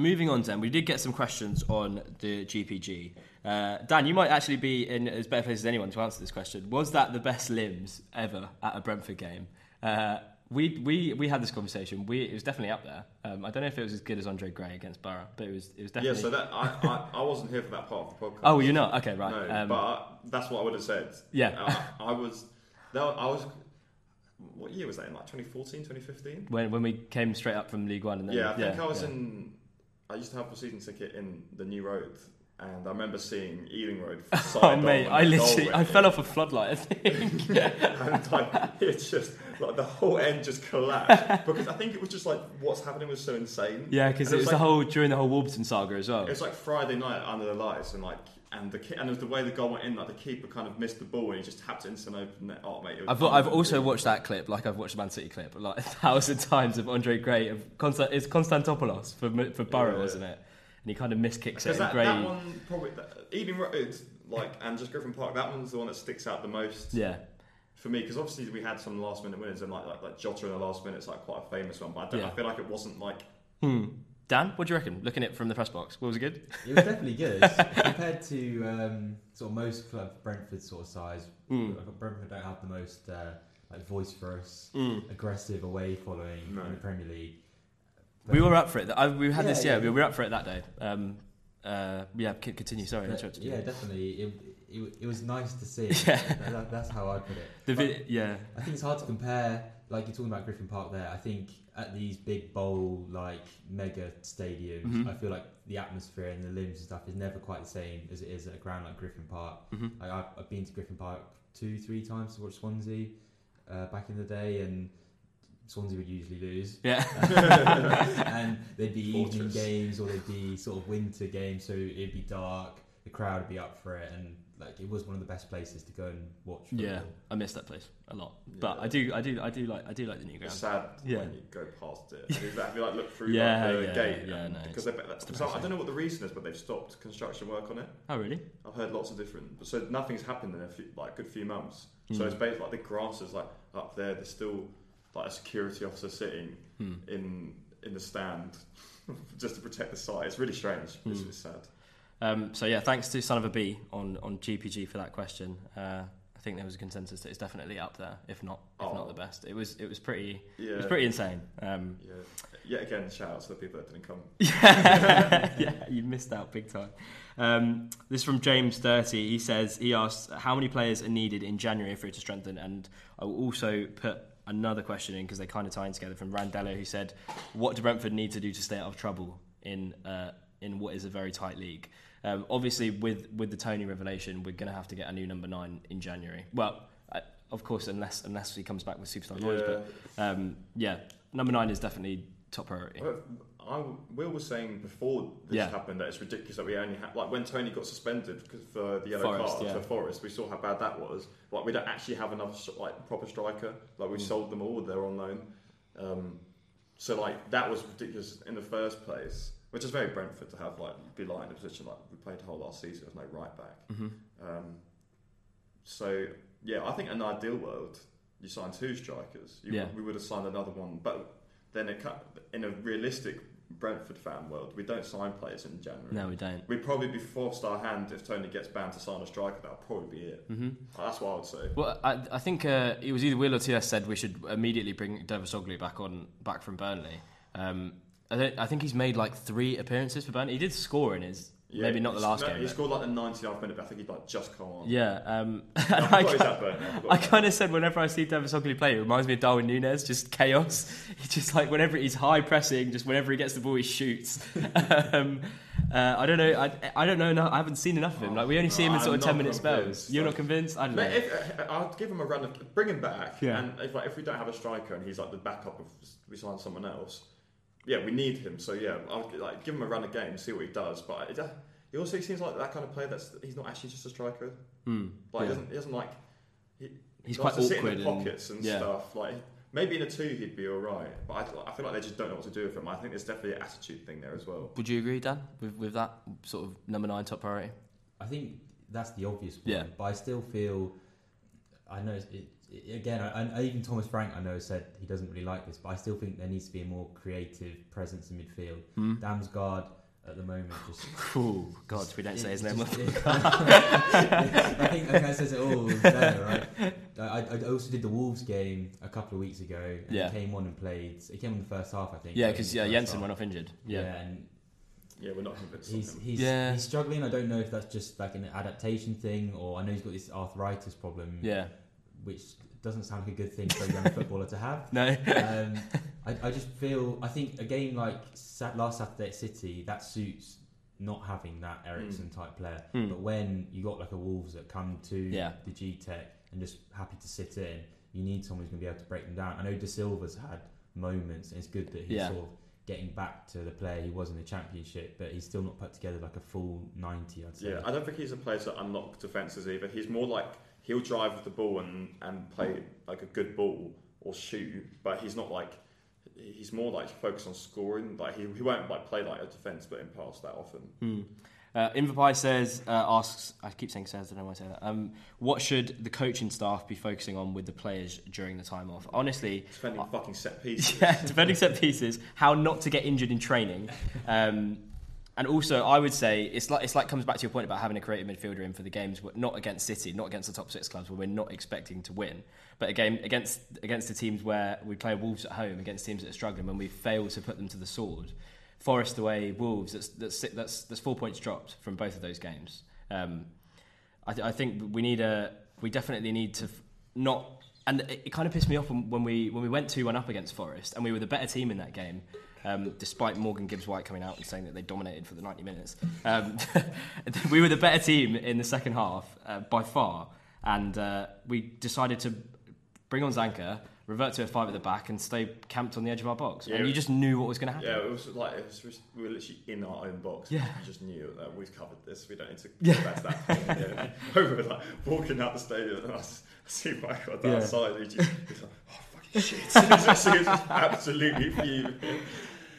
moving on, then we did get some questions on the GPG. Uh, Dan, you might actually be in as better place as anyone to answer this question. Was that the best limbs ever at a Brentford game? Uh, we, we, we had this conversation. We, it was definitely up there. Um, I don't know if it was as good as Andre Gray against Borough, but it was it was definitely. Yeah, so that I, I, I wasn't here for that part of the podcast. oh, you're not okay, right? No, um, but that's what I would have said. Yeah. I, I was. That, I was. What year was that in? Like 2014, 2015? when when we came straight up from League One, and then Yeah, I think I was yeah. in. I used to have a season ticket in the New Road, and I remember seeing Ealing Road. Side Oh mate, I literally I fell off a floodlight. I think. and like it's just like the whole end just collapsed because I think it was just like what's happening was so insane. yeah, because And it was like, the whole during the whole Warburton saga as well. It was like Friday night under the lights, and like and the ki- and it was the way the goal went in. Like the keeper kind of missed the ball, and he just tapped it into an open net. Oh mate, I've, I've also watched that clip, like I've watched the Man City clip, like a thousand times of Andre Gray of Constant, it's Konstantopoulos for for Borough, Yeah. isn't it? And he kind of miskicks it, that, Gray. that one probably that, Ealing Road, like and just Griffin Park. That one's the one that sticks out the most. yeah, For me, because obviously we had some last minute winners, and like like, like Jota in the last minute is like quite a famous one. But I, don't, Yeah. I feel like it wasn't like hmm. Dan, what do you reckon? Looking at it from the press box, was it good? It was definitely good compared to um, sort of most club Brentford sort of size. Mm. Brentford don't have the most uh, like vociferous, Mm. aggressive away following No. in the Premier League. We were up for it. I, we had Yeah, this, yeah, yeah. we were up for it that day. Um, uh, yeah, continue. Sorry, But, interrupted you. yeah, definitely. It, it, it was nice to see. Yeah. That- that- that's how I put it. The But vi- yeah, I think it's hard to compare. Like you're talking about Griffin Park there. I think at these big bowl like mega stadiums, Mhm. I feel like the atmosphere and the limbs and stuff is never quite the same as it is at a ground like Griffin Park. Mhm. Like I've, I've been to Griffin Park two, three times to watch Swansea uh, back in the day, and Swansea would usually lose. yeah, and they'd be evening games or they'd be sort of winter games, so it'd be dark. The crowd would be up for it, and like it was one of the best places to go and watch. Yeah. I miss that place a lot. But I do, I do, I do like, I do like the new It's ground. sad Yeah. when you go past it. And you have to like look through Yeah, like, the yeah, gate. yeah, and- no, because they, it's so I don't know what the reason is, but they've stopped construction work on it. Oh really? I've heard lots of different. So nothing's happened in a few, like a good few months. So Hmm. it's basically like the grass is like up there. There's still like a security officer sitting Hmm. in in the stand just to protect the site. It's really strange. It's, Hmm. it's sad. Um, so yeah, thanks to Son of a B on on GPG for that question. Uh, I think there was a consensus that it's definitely up there, if not if Oh. not the best. It was it was pretty it Yeah. was pretty insane. Um, Yeah. Yet again, shout out to the people that didn't come. yeah, you missed out big time. Um, this is from James Thirty. He says he asks how many players are needed in January for it to strengthen, and I will also put another question in because they kind of tie in together from Randello, who said, "What do Brentford need to do to stay out of trouble in uh, in what is a very tight league?" Um, obviously, with with the Toney revelation, we're going to have to get a new number nine in January. Well, uh, of course, unless unless he comes back with superstar noise, Yeah. but um, yeah, number nine is definitely top priority. Well, I, Will was saying before this Yeah. happened that it's ridiculous that we only had like when Toney got suspended for the yellow Forest, card yeah. for Forest. We saw how bad that was. Like we don't actually have another like proper striker. Like we Mm. sold them all. They're on loan. Um, so like that was ridiculous in the first place, which is very Brentford to have like be like in a position like we played the whole last season with no right back. Mm-hmm. Um, so yeah, I think in an ideal world, you sign two strikers. You, Yeah. We would have signed another one, but then it in a realistic Brentford fan world, we don't sign players in January. No, we don't. We'd probably be forced our hand if Toney gets banned to sign a striker. That'll probably be it. Mm-hmm. That's what I would say. Well, I, I think uh, it was either Will or TS said we should immediately bring Dervisoglu back on back from Burnley. Um, I, don't, I think he's made like three appearances for Burnley. He did score in his Yeah, maybe not the last no, game. He but- scored like the 99th minute, but I think he'd like just come on. yeah, um, I I, forgot he's ki- at Burnley. I I kind of said whenever I see Dervisoglu play, it reminds me of Darwin Núñez, just chaos. He's just like whenever he's high pressing, just whenever he gets the ball, he shoots. um, uh, I don't know. I, I don't know. enough- I haven't seen enough of him. Like we only see him in I'm sort of ten minute spells. You're not convinced? I don't know. If, uh, I'll give him a run of bring him back. Yeah. And if, like, if we don't have a striker and he's like the backup of we sign someone else, yeah, we need him. So yeah, I'll like give him a run of games, see what he does. But it, uh, he also seems like that kind of player that's he's not actually just a striker. Hmm, Like yeah. he doesn't he doesn't like he, He's he likes quite to sit awkward in the pockets and, yeah. stuff. Like maybe in a two he'd be all right, but I, I feel like they just don't know what to do with him. I think there's definitely an attitude thing there as well. Would you agree, Dan, with with that sort of number nine top priority? I think that's the obvious one. Yeah. But I still feel, I know, it, it, again, I, I, even Thomas Frank, I know, said he doesn't really like this, but I still think there needs to be a more creative presence in midfield. Hmm? Damsgaard at the moment just. Oh God, we don't say his name. just- it kind of- I think I think that says it all there, right? I, I also did the Wolves game a couple of weeks ago. And Yeah. Came on and played. He came on the first half, I think. yeah, because in yeah, Jensen half. went off injured. Yeah, Yeah, and Yeah, we're not convinced he's of him. he's, Yeah. he's struggling. I don't know if that's just like an adaptation thing, or I know he's got this arthritis problem, yeah. Which doesn't sound like a good thing for a young footballer to have. No. Um, I, I just feel I think a game like Sat- last Saturday at City that suits not having that Eriksen type player. Hmm. But when you got like a Wolves that come to Yeah. the G Tech and just happy to sit in, you need someone who's going to be able to break them down. I know Dasilva's had moments, and it's good that he's Yeah. sort of getting back to the player he was in the Championship, but he's still not put together like a full ninety. I'd say. Yeah, I don't think he's a player to unlock defences either. He's more like he'll drive with the ball and, and play like a good ball or shoot, but he's not like he's more like focused on scoring. Like he, he won't like play like a defence but in pass that often. Hmm. Uh, Inverpie says, uh, asks, I keep saying says, I don't know why I say that. Um, what should the coaching staff be focusing on with the players during the time off? Honestly, Defending fucking set pieces. yeah, defending set pieces, how not to get injured in training, um, and also I would say it's like it's like comes back to your point about having a creative midfielder in for the games, not against City, not against the top six clubs where we're not expecting to win, but again against against the teams where we play Wolves at home, against teams that are struggling when we fail to put them to the sword. Forest away, Wolves. That's that's that's that's four points dropped from both of those games. Um, I, th- I think we need a we definitely need to f- not and it, it kind of pissed me off when, when we when we went two one up against Forest and we were the better team in that game. Um, despite Morgan Gibbs White coming out and saying that they dominated for the 90 minutes, um, we were the better team in the second half uh, by far, and uh, we decided to bring on Zanka, revert to a five at the back, and stay camped on the edge of our box. Yeah. And you just knew what was going to happen. Yeah, it was like it was we were literally in our own box. Yeah. you just knew that we've covered this. We don't need to Yeah. back to that. Point. Yeah. we were like walking out the stadium, and I see Michael the Yeah. outside. Just, he's like, "Oh fucking shit!" He's he was absolutely fuming.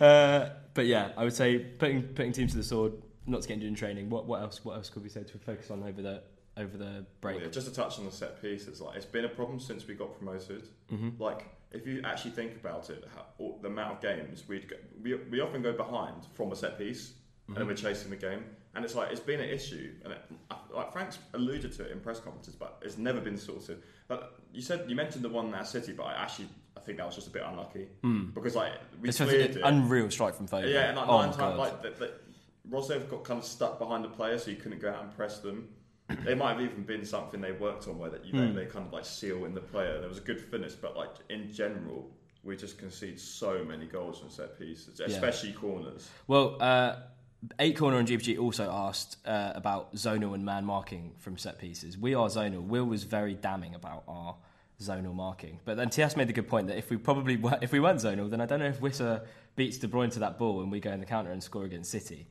Uh, but yeah, I would say putting putting teams to the sword, not to get injured in training. What what else? What else could we say to focus on over the over the break? Yeah, just to touch on the set piece, it's like it's been a problem since we got promoted. Mm-hmm. Like if you actually think about it, how, the amount of games we'd go, we we often go behind from a set piece, and then we're chasing the game, and it's like it's been an issue, and it, like Frank's alluded to it in press conferences, but it's never been sorted. But you said you mentioned the one at City, but I actually I think that was just a bit unlucky because like we It's cleared an it. unreal strike from Foden. Yeah, and like oh nine times, like the, the, Roerslev got kind of stuck behind the player, so you couldn't go out and press them. They might have even been something they worked on where that you know Hmm. they kind of like seal in the player. There was a good finish, but like in general, we just concede so many goals from set pieces, especially corners. Well, uh, Eight Corner and GPG also asked uh, about zonal and man marking from set pieces. We are zonal. Will was very damning about our zonal marking, but then TS made the good point that if we probably were, if we weren't zonal, then I don't know if Wissa beats De Bruyne to that ball and we go in the counter and score against City.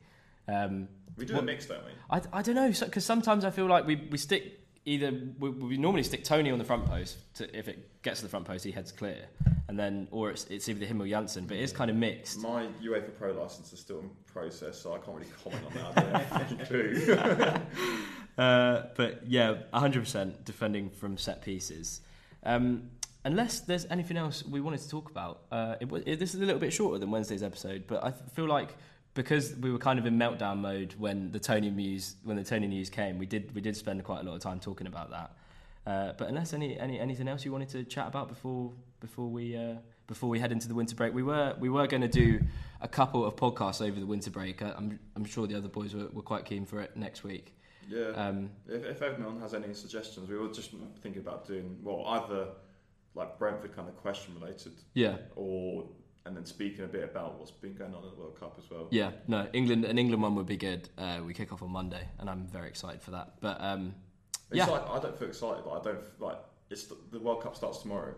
Um, We do a mix, don't we? I, I don't know because sometimes I feel like we, we stick either we, we normally stick Toney on the front post to, if it gets to the front post he heads clear and then or it's, it's either him or Jansson but it's kind of mixed. My UEFA Pro license is still in process, so I can't really comment on that. I don't have any clue. Uh, but yeah, 100% defending from set pieces. Um, unless there's anything else we wanted to talk about, uh, it, wa- it, this is a little bit shorter than Wednesday's episode, but I feel like because we were kind of in meltdown mode when the Toney news when the Toney news came, we did we did spend quite a lot of time talking about that. Uh, but unless any, any anything else you wanted to chat about before before we uh, before we head into the winter break, we were we were going to do a couple of podcasts over the winter break. Uh, I'm I'm sure the other boys were, were quite keen for it next week. Yeah. Um, If, if anyone has any suggestions, we were just thinking about doing well either like Brentford kind of question related, yeah, or and then speaking a bit about what's been going on in the World Cup as well. Yeah, no, England an England one would be good. Uh, we kick off on Monday, and I'm very excited for that. But um, It's yeah, like I don't feel excited. Like I don't like it's the, the World Cup starts tomorrow.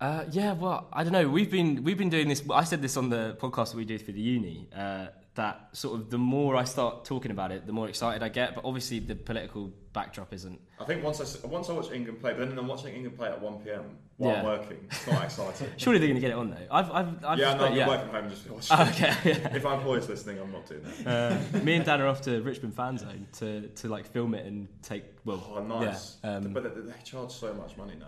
uh, yeah. Well, I don't know. We've been we've been doing this. I said this on the podcast that we did for the uni. Uh, that sort of the more I start talking about it, the more excited I get. But obviously, the political backdrop isn't. I think once I once I watch England play, but then I'm watching England play at 1 p.m. while I'm working. It's not exciting. Surely they're going to get it on though. I've, I've, I've yeah, no, I'm yeah. working home and just watching. Oh, okay. if my employer's listening, I'm not doing that. uh, me and Dan are off to Richmond fan zone to, to like film it and take. Well, Oh, nice. Yeah, um, but they, they charge so much money now.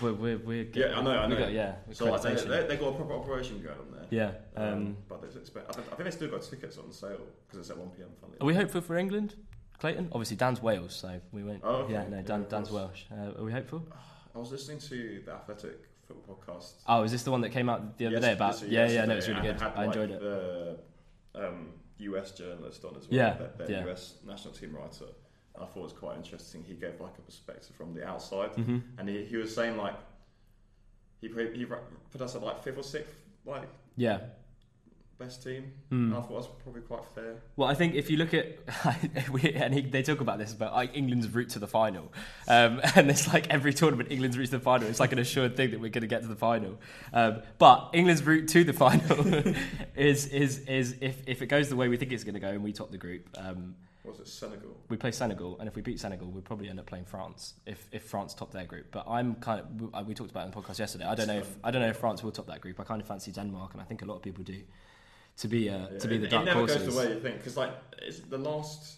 We're we're, we're Yeah, I know, I know. Got, yeah, So like, they, they, they got a proper operation going on there. yeah. Um, Um, but they expect, I, think, I think they still got tickets on sale because it's at 1 p.m. Funny. Are we hopeful for England, Clayton? Obviously, Dan's Wales, so we won't. Oh, okay. Yeah, no, Dan, of Dan's. Welsh. Uh, are we hopeful? I was listening to the Athletic Football podcast Oh, is this the one that came out the other Yes- day about? yes- yeah, yeah, no, it's really good. had, I enjoyed like, it. The um, US journalist on as well, Yeah, their, their yeah. US national team writer. I thought it was quite interesting. He gave like a perspective from the outside, Mhm. and he, he was saying like he put, he put us at like fifth or sixth like Yeah. best team. Mm. I thought that was probably quite fair. Well, I think if you look at, and he, they talk about this about like England's route to the final, um, and it's like every tournament England's route to the final. It's like an assured thing that we're going to get to the final. Um, but England's route to the final is is is if, if it goes the way we think it's going to go and we top the group, um, was it Senegal? we play Senegal, and if we beat Senegal, we'll probably end up playing France if, if France top their group. But I'm kind of we- we talked about it in the podcast yesterday. I don't know if I don't know if France will top that group. I kind of fancy Denmark, and I think a lot of people do to be uh, to be Yeah, the it, dark it never horses. goes the way you think because like it's the last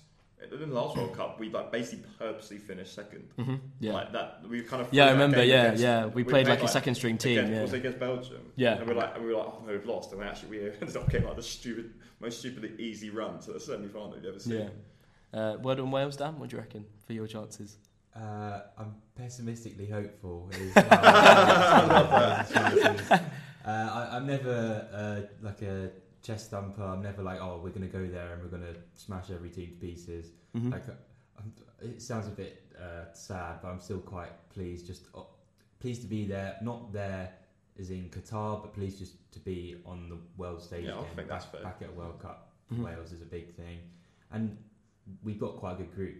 in the last World Cup we like basically purposely finished 2nd hmm Yeah. Like that, we kind of. Yeah, I remember. Yeah, against- yeah. We, played like, a second string team. Against, yeah. Was it against Belgium? Yeah. And we were like, and we were like, oh no, we've lost, and we actually we ended up getting like the stupid, most stupidly easy run to the semi-final you've ever seen. Yeah. Uh, word on Wales, Dan. What do you reckon for your chances? Uh, I'm pessimistically hopeful. Is how uh, I, I'm never uh, like a chest thumper. I'm never like, oh, we're going to go there and we're going to smash every team to pieces. Mhm. Like, uh, I'm, it sounds a bit uh, sad, but I'm still quite pleased. Just uh, pleased to be there. Not there as in Qatar, but pleased just to be on the world stage. Yeah, I again, think back, that's fair. back at a World Cup. Mhm. Wales is a big thing, and we've got quite a good group.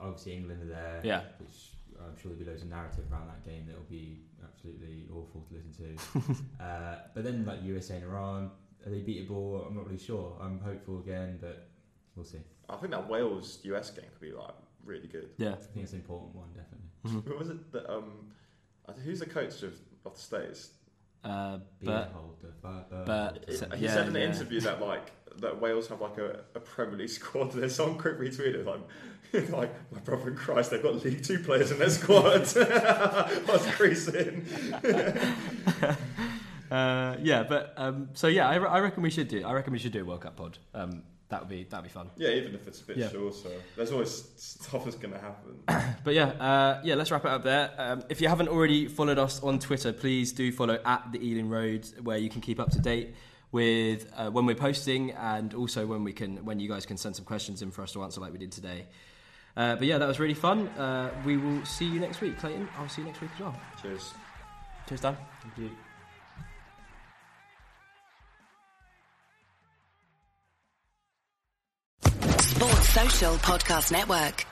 Obviously, England are there Yeah. which I'm sure there'll be loads of narrative around that game that'll be absolutely awful to listen to. uh, but then like USA and Iran, are they beatable? I'm not really sure. I'm hopeful again, but we'll see. I think that Wales US game could be like really good. Yeah. I think it's an important one, definitely. Mm-hmm. Was it that um, who's the coach of, of the States? Uh, Berhalter, but, but- He So- he yeah, said in the yeah. interview that like that Wales have like a, a Premier League squad. There's some quick retweeted like like my brother in Christ, they've got League Two players in their squad. What's creasing? uh, yeah, but um, so yeah, I, re- I reckon we should do. I reckon we should do a World Cup pod. Um, that would be that would be fun. Yeah, even if it's a bit Yeah. So there's always stuff that's going to happen. But yeah, uh, yeah, let's wrap it up there. Um, if you haven't already followed us on Twitter, please do follow at the Ealing Road, where you can keep up to date with uh, when we're posting and also when we can when you guys can send some questions in for us to answer like we did today. Uh, but yeah, that was really fun. Uh, we will see you next week, Clayton. I'll see you next week as well. Cheers. Cheers, Dan. Thank you. Sports Social Podcast Network.